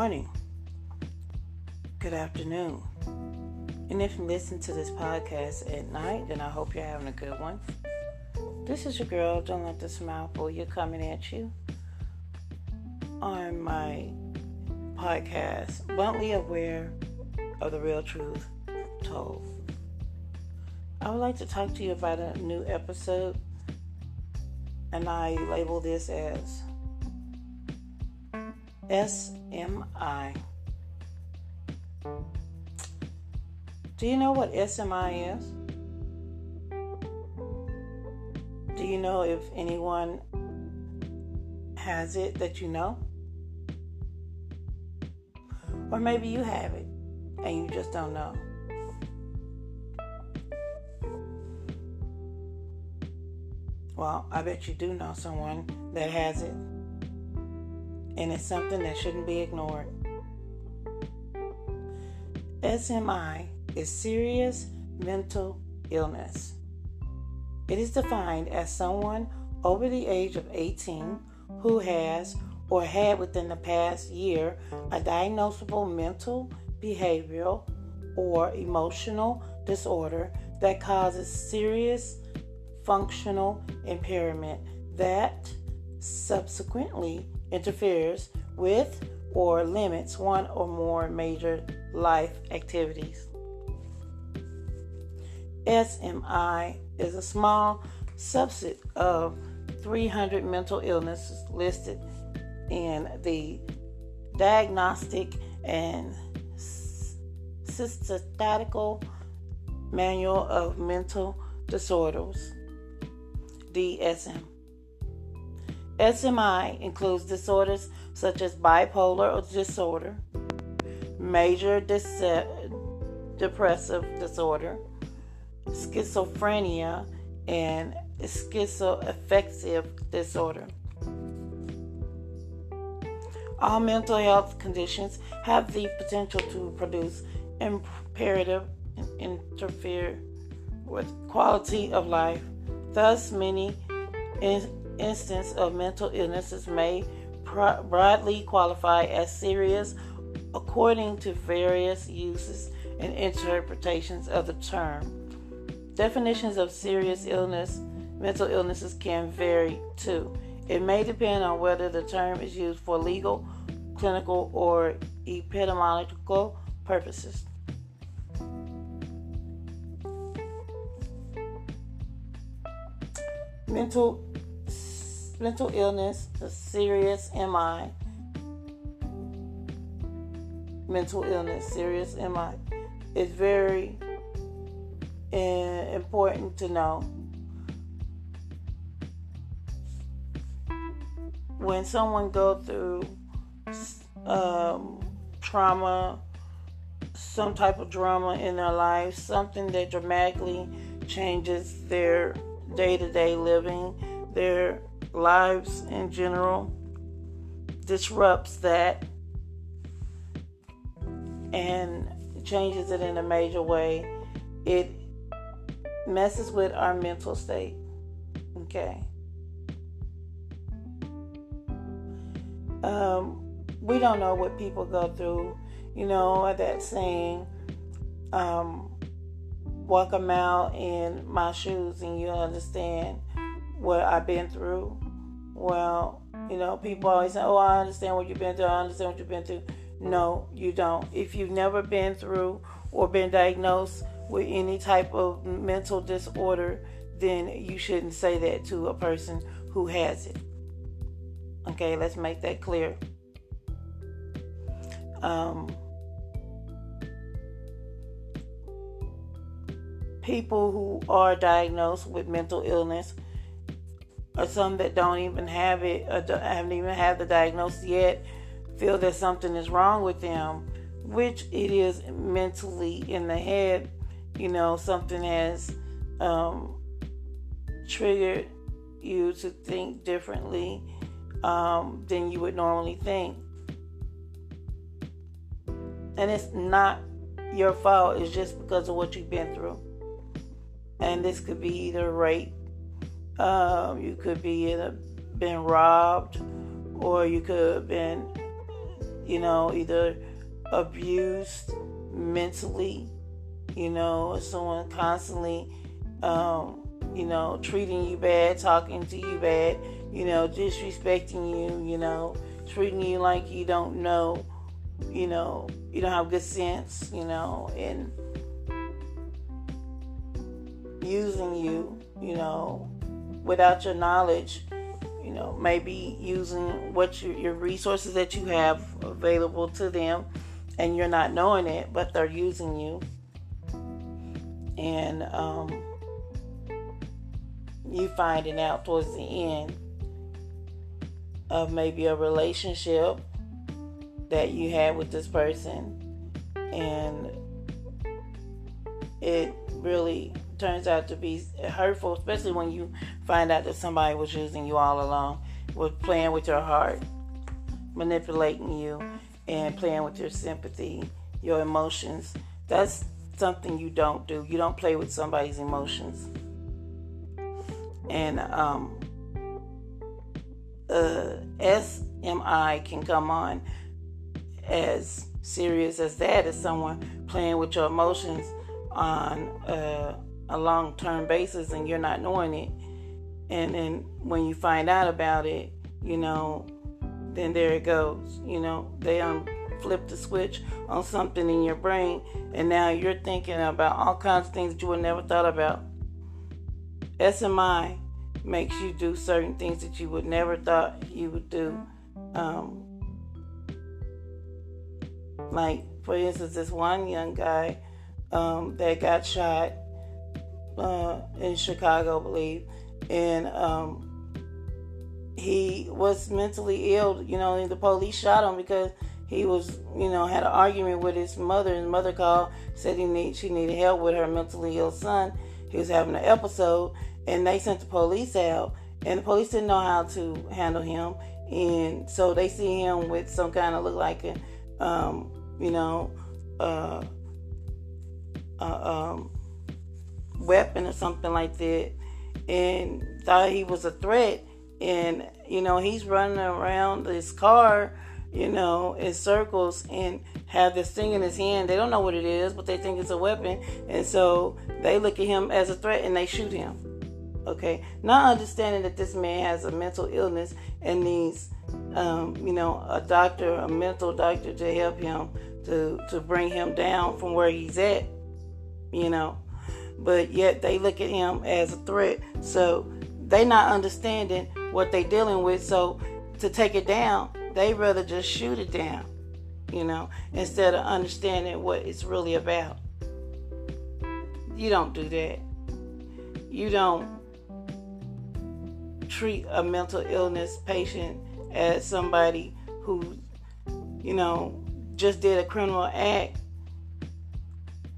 morning, good afternoon. And if you listen to this podcast at night, then I hope you're having a good one. This is your girl, Don't Let the Smile Fool You, coming at you on my podcast, Bluntly Aware of the Real Truth Told. I would like to talk to you about a new episode, and I label this as SMI. Do you know what SMI is? Do you know if anyone has it that you know? Or maybe you have it and you just don't know. Well, I bet you do know someone that has it and it's something that shouldn't be ignored. SMI is serious mental illness. It is defined as someone over the age of 18 who has or had within the past year a diagnosable mental, behavioral, or emotional disorder that causes serious functional impairment that subsequently interferes with or limits one or more major life activities. SMI is a small subset of 300 mental illnesses listed in the Diagnostic and Statistical Manual of Mental Disorders, DSM. SMI includes disorders such as bipolar disorder, major depressive disorder, schizophrenia, and schizoaffective disorder. All mental health conditions have the potential to produce imperative and interfere with quality of life. Thus, many instances of mental illnesses may broadly qualify as serious according to various uses and interpretations of the term. Definitions of serious illness, mental illnesses can vary too. It may depend on whether the term is used for legal, clinical, or epidemiological purposes. Mental mental illness, a serious MI, mental illness, serious MI, It's very important to know. When someone goes through um, trauma, some type of drama in their life, something that dramatically changes their day to day living, their lives in general, disrupts that and changes it in a major way, it messes with our mental state. Okay. Um, we don't know what people go through. You know, that saying, um, walk a mile in my shoes and you'll understand what I've been through. Well, you know, people always say, oh, I understand what you've been through. I understand what you've been through. No, you don't. If you've never been through or been diagnosed with any type of mental disorder, then you shouldn't say that to a person who has it. Okay, let's make that clear. Um, people who are diagnosed with mental illness or some that don't even have it or haven't even had the diagnosis yet feel that something is wrong with them which it is mentally in the head you know something has um, triggered you to think differently um, than you would normally think. And it's not your fault it's just because of what you've been through. And this could be either rape um, you could be in a, been robbed or you could have been you know, either abused mentally, you know, someone constantly, um, you know, treating you bad, talking to you bad, you know, disrespecting you, you know, treating you like you don't know, you know, you don't have good sense, you know, and using you, you know, without your knowledge, you know, maybe using what you, your resources that you have available to them and you're not knowing it, but they're using you. And um, you finding out towards the end of maybe a relationship that you had with this person and it really turns out to be hurtful, especially when you find out that somebody was using you all along, was playing with your heart, manipulating you, and playing with your sympathy, your emotions. That's something you don't do. You don't play with somebody's emotions. And um, uh, SMI can come on as serious as that as someone playing with your emotions on uh, a long term basis and you're not knowing it. And then when you find out about it, you know, then there it goes. You know, they um, flip the switch on something in your brain, and now you're thinking about all kinds of things that you would never thought about. SMI makes you do certain things that you would never thought you would do. Um, like, for instance, this one young guy um, that got shot uh, in Chicago, I believe, and um, he was mentally ill. You know, the police shot him because he was, you know, had an argument with his mother. His mother called, said he need she needed help with her mentally ill son. He was having an episode, and they sent the police out, and the police didn't know how to handle him, and so they see him with some kind of look like a, um, you know, uh, uh, um, weapon or something like that, and thought he was a threat, and you know he's running around his car, you know, in circles and have this thing in his hand. They don't know what it is, but they think it's a weapon, and so they look at him as a threat and they shoot him. Okay, not understanding that this man has a mental illness and needs, um, you know, a doctor, a mental doctor to help him to to bring him down from where he's at. You know, but yet they look at him as a threat. So they not understanding what they dealing with. So to take it down, they rather just shoot it down, you know, instead of understanding what it's really about. You don't do that. You don't treat a mental illness patient as somebody who, you know, just did a criminal act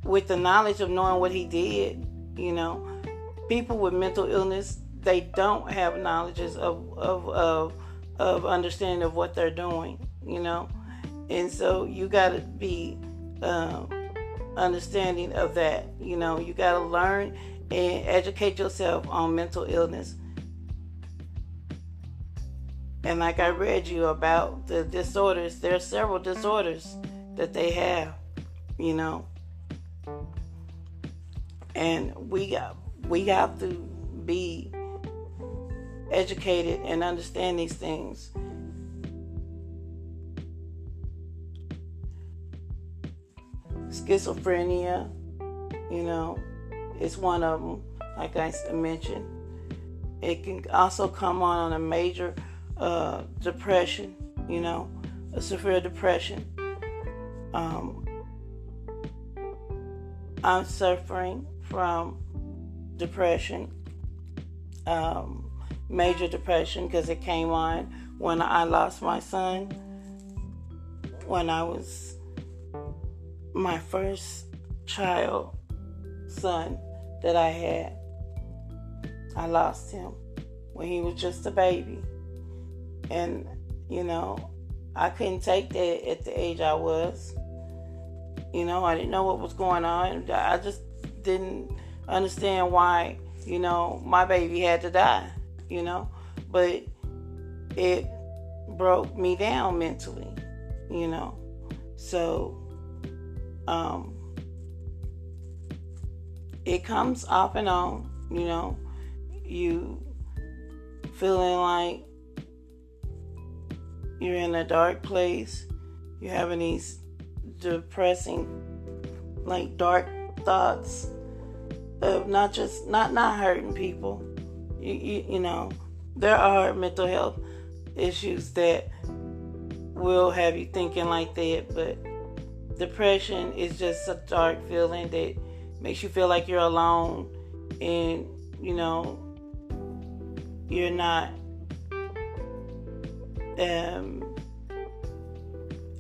with the knowledge of knowing what he did, you know, people with mental illness, they don't have knowledges of, of, of, of understanding of what they're doing, you know. And so you got to be um, understanding of that. You know, you got to learn and educate yourself on mental illness. And like I read you about the disorders, there are several disorders that they have, you know and we got we have to be educated and understand these things. Schizophrenia, you know, is one of them. Like I mentioned, it can also come on on a major uh, depression. You know, a severe depression. Um, I'm suffering from depression, um, major depression, because it came on when I lost my son, when I was my first child, son that I had. I lost him when he was just a baby. And, you know, I couldn't take that at the age I was. You know, I didn't know what was going on. I just didn't understand why, you know, my baby had to die, you know, but it broke me down mentally, you know. So, um, it comes off and on, you know. You feeling like you're in a dark place, you're having these depressing, like dark thoughts of not just not not hurting people. You, you, you know, there are mental health issues that will have you thinking like that, but depression is just a dark feeling that makes you feel like you're alone and you know you're not um,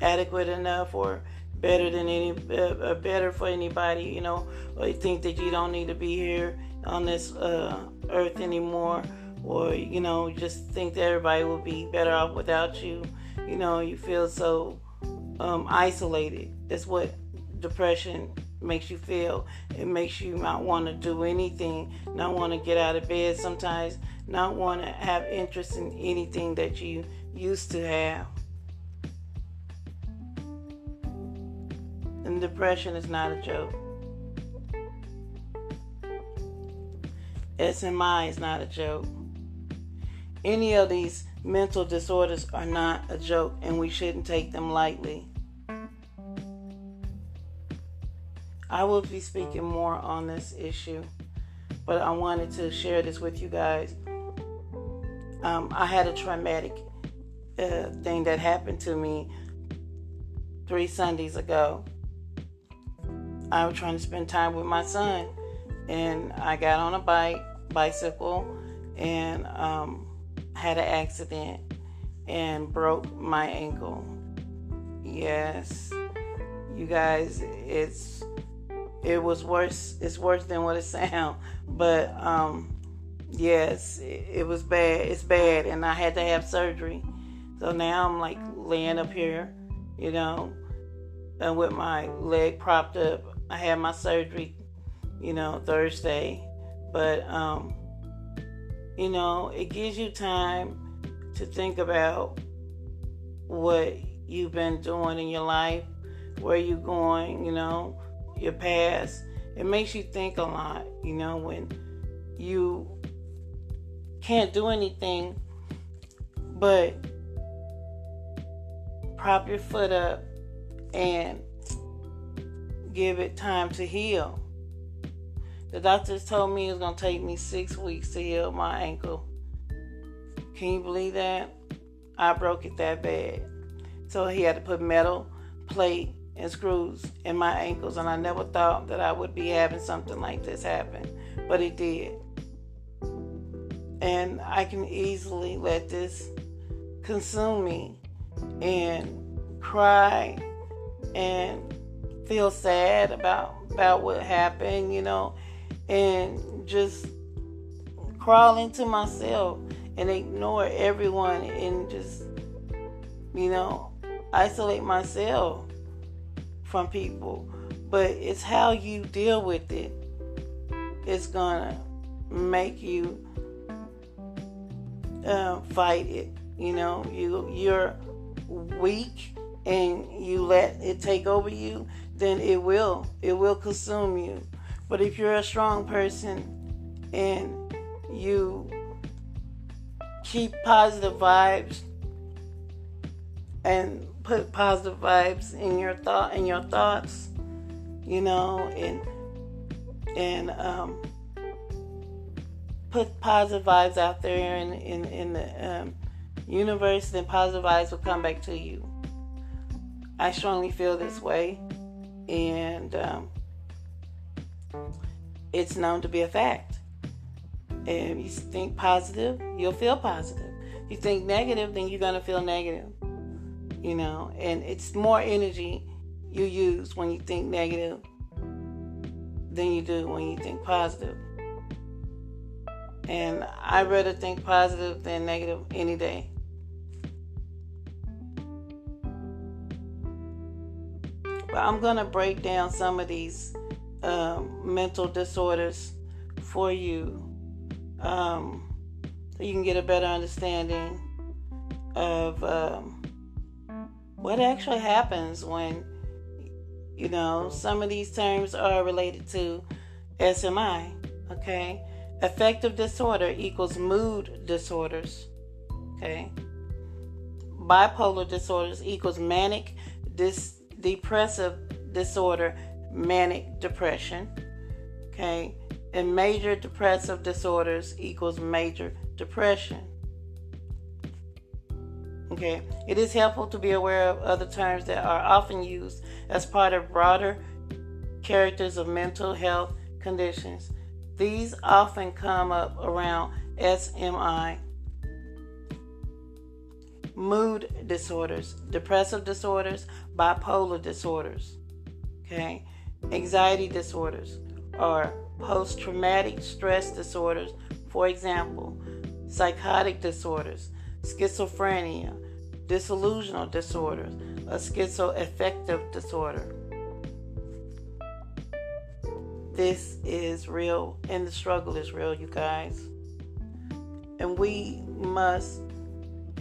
adequate enough or better than any uh, better for anybody you know? Or you think that you don't need to be here on this uh, earth anymore? Or you know just think that everybody will be better off without you? You know you feel so um, isolated. That's what depression makes you feel. It makes you not want to do anything not want to get out of bed sometimes not want to have interest in anything that you used to have and depression is not a joke SMI is not a joke any of these mental disorders are not a joke and we shouldn't take them lightly. I will be speaking more on this issue, but I wanted to share this with you guys. Um, I had a traumatic uh, thing that happened to me three Sundays ago. I was trying to spend time with my son, and I got on a bike, bicycle, and um, had an accident and broke my ankle. Yes, you guys, it's it was worse. It's worse than what it sounds. But um, yes, it, it was bad. It's bad, and I had to have surgery. So now I'm like laying up here, you know, and with my leg propped up. I had my surgery, you know, Thursday, but um, you know, it gives you time to think about what you've been doing in your life, where you're going, you know, your past. It makes you think a lot, you know, when you can't do anything but prop your foot up and give it time to heal. The doctors told me it was going to take me six weeks to heal my ankle. Can you believe that? I broke it that bad. So he had to put metal plate and screws in my ankles, and I never thought that I would be having something like this happen, but it did. And I can easily let this consume me and cry and feel sad about about what happened, you know, and just crawl into myself and ignore everyone and just, you know, isolate myself from people. But it's how you deal with it. It's gonna make you uh, fight it. You know, you you're weak and you let it take over you, then it will it will consume you. But if you're a strong person and you keep positive vibes and put positive vibes in your thought in your thoughts, you know, and and um, put positive vibes out there in in, in the um, universe, then positive vibes will come back to you. I strongly feel this way, and um, it's known to be a fact. And you think positive, you'll feel positive. You think negative, then you're to feel negative. You know, and it's more energy you use when you think negative than you do when you think positive. And I'd rather think positive than negative any day. But I'm going to break down some of these um, mental disorders for you um, so you can get a better understanding of um, what actually happens when, you know, some of these terms are related to SMI. Okay. Affective disorder equals mood disorders. Okay. Bipolar disorders equals manic dis- depressive disorder, manic depression. Okay. And major depressive disorders equals major depression. Okay, it is helpful to be aware of other terms that are often used as part of broader characters of mental health conditions. These often come up around SMI, mood disorders, depressive disorders, bipolar disorders, okay, anxiety disorders, or post traumatic stress disorders, for example, psychotic disorders, schizophrenia, disillusional disorders, a schizoaffective disorder. This is real, and the struggle is real, you guys. And we must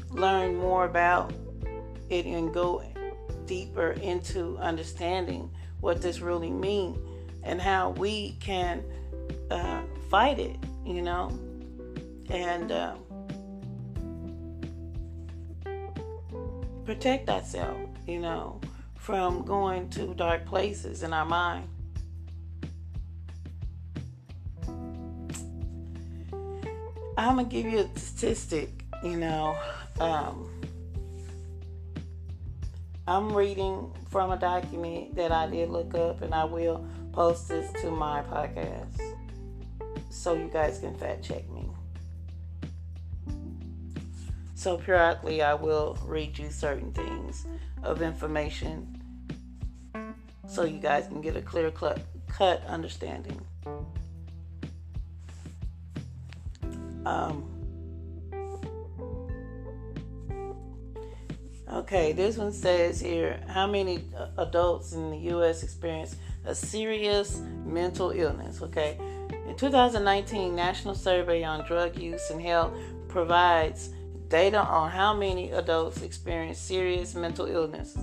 learn more about it and go deeper into understanding what this really means and how we can uh, fight it, you know. And uh, protect ourselves, you know, from going to dark places in our mind. I'm gonna give you a statistic, you know. Um, I'm reading from a document that I did look up, and I will post this to my podcast so you guys can fact check me. So periodically, I will read you certain things of information so you guys can get a clear cut understanding. Um, okay, this one says here how many adults in the U.S. experience a serious mental illness? Okay, in 2019, National Survey on Drug Use and Health provides data on how many adults experience serious mental illness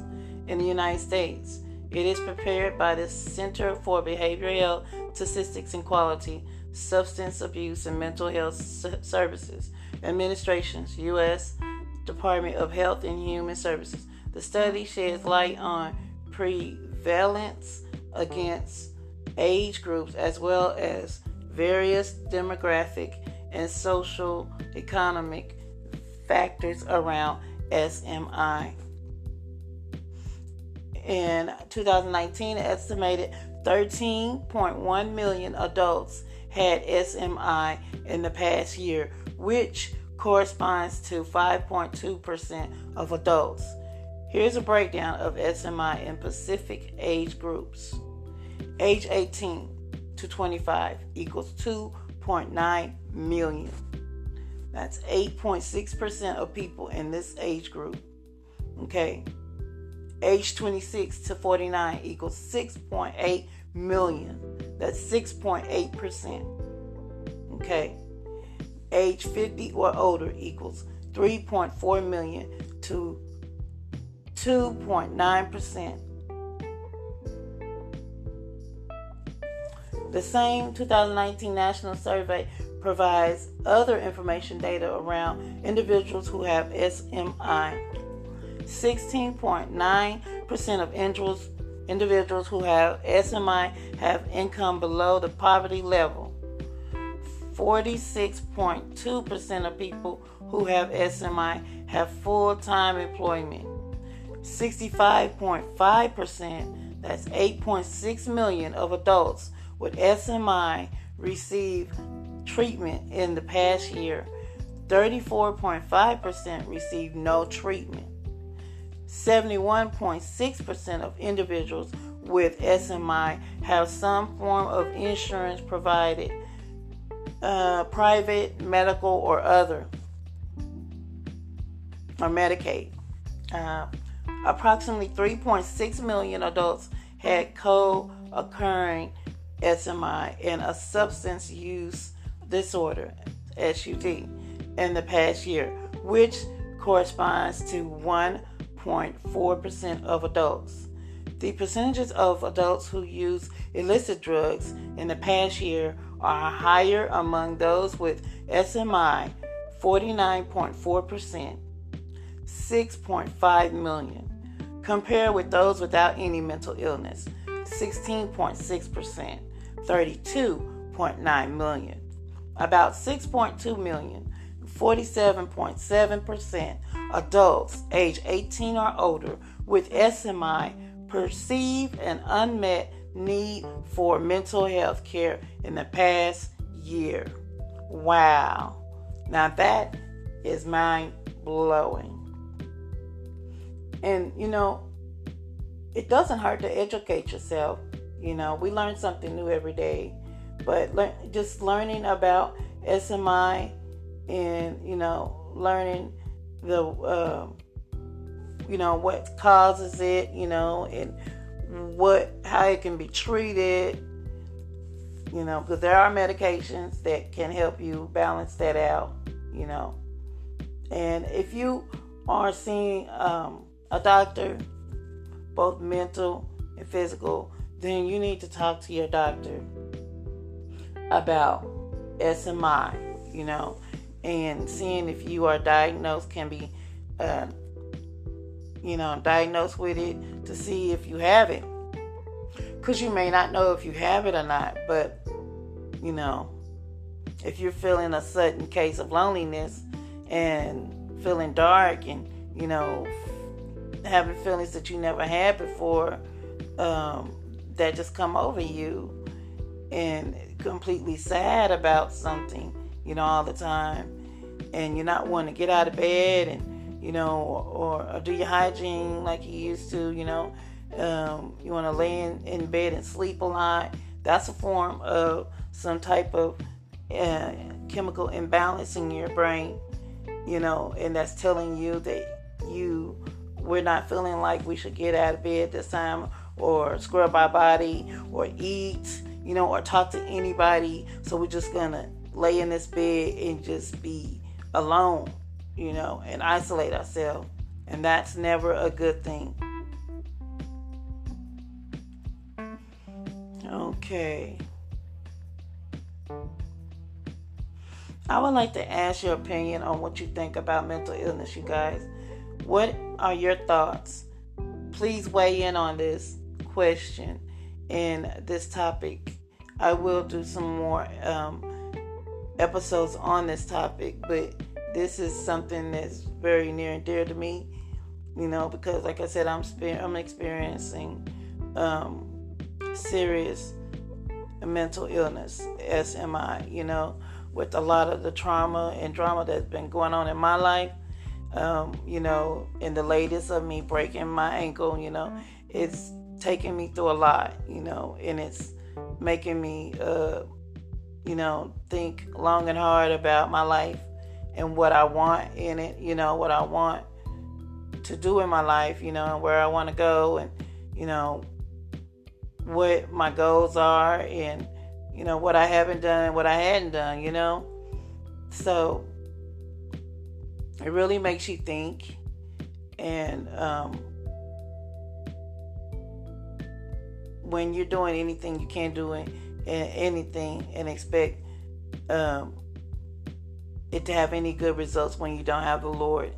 in the United States. It is prepared by the Center for Behavioral Health, Statistics and Quality, Substance Abuse and Mental Health Services Administration's U.S. Department of Health and Human Services. The study sheds light on prevalence against age groups as well as various demographic and social economic factors around SMI. In 2019, estimated 13.1 million adults had SMI in the past year, which corresponds to 5.2% of adults. Here's a breakdown of SMI in Pacific age groups. Age 18 to 25 equals 2.9 million. That's 8.6% of people in this age group. Okay. Age 26 to 49 equals 6.8 million. That's 6.8%. Okay. Age 50 or older equals 3.4 million to 2.9%. The same 2019 national survey provides other information data around individuals who have SMI. 16.9% of individuals, individuals who have SMI have income below the poverty level. 46.2% of people who have SMI have full time employment. 65.5%, that's 8.6 million of adults with SMI receive treatment in the past year, 34.5% received no treatment. 71.6% of individuals with SMI have some form of insurance provided, uh, private, medical, or other, or Medicaid. Uh, approximately 3.6 million adults had co occurring SMI and a substance use disorder, SUD, in the past year, which corresponds to 1.4% of adults. The percentages of adults who use illicit drugs in the past year are higher among those with SMI, 49.4%, 6.5 million, compared with those without any mental illness, 16.6%, 32.9 million. About 6.2 million, 47.7% adults age 18 or older with SMI perceive an unmet need for mental health care in the past year. Wow. Now that is mind blowing. And you know, it doesn't hurt to educate yourself. You know, we learn something new every day. But just learning about SMI and, you know, learning the, uh, you know, what causes it, you know, and what, how it can be treated, you know, because there are medications that can help you balance that out, you know. And if you are seeing um, a doctor, both mental and physical, then you need to talk to your doctor about SMI, you know, and seeing if you are diagnosed can be, uh, you know, diagnosed with it to see if you have it. Because you may not know if you have it or not, but, you know, if you're feeling a sudden case of loneliness and feeling dark and, you know, having feelings that you never had before um, that just come over you and completely sad about something, you know, all the time, and you're not wanting to get out of bed and, you know, or, or do your hygiene like you used to, you know, um, you want to lay in, in bed and sleep a lot. That's a form of some type of uh, chemical imbalance in your brain, you know, and that's telling you that you we're not feeling like we should get out of bed this time or scrub our body or eat, you know, or talk to anybody. So we're just gonna lay in this bed and just be alone, you know, and isolate ourselves. And that's never a good thing. Okay. I would like to ask your opinion on what you think about mental illness, you guys. What are your thoughts? Please weigh in on this question and this topic. I will do some more um, episodes on this topic, but this is something that's very near and dear to me. You know, because like I said, I'm I'm experiencing um, serious mental illness, SMI. You know, with a lot of the trauma and drama that's been going on in my life. Um, you know, in the latest of me breaking my ankle, you know, it's taking me through a lot, you know, and it's making me, uh, you know, think long and hard about my life and what I want in it, you know, what I want to do in my life, you know, and where I want to go and, you know, what my goals are and, you know, what I haven't done, what I hadn't done, you know. So it really makes you think and um, when you're doing anything you can't do anything and expect um, it to have any good results when you don't have the Lord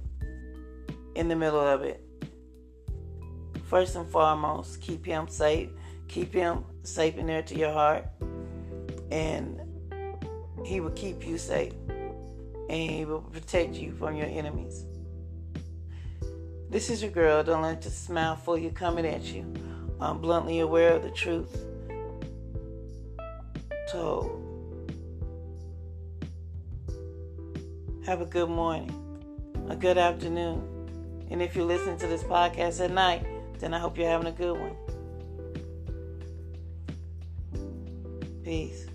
in the middle of it. First and foremost, keep Him safe. Keep Him safe in there to your heart, and He will keep you safe, and He will protect you from your enemies. This is your girl. Don't let the smile fool you coming at you. I'm bluntly aware of the truth. So, have a good morning, a good afternoon. And if you're listening to this podcast at night, then I hope you're having a good one. Peace.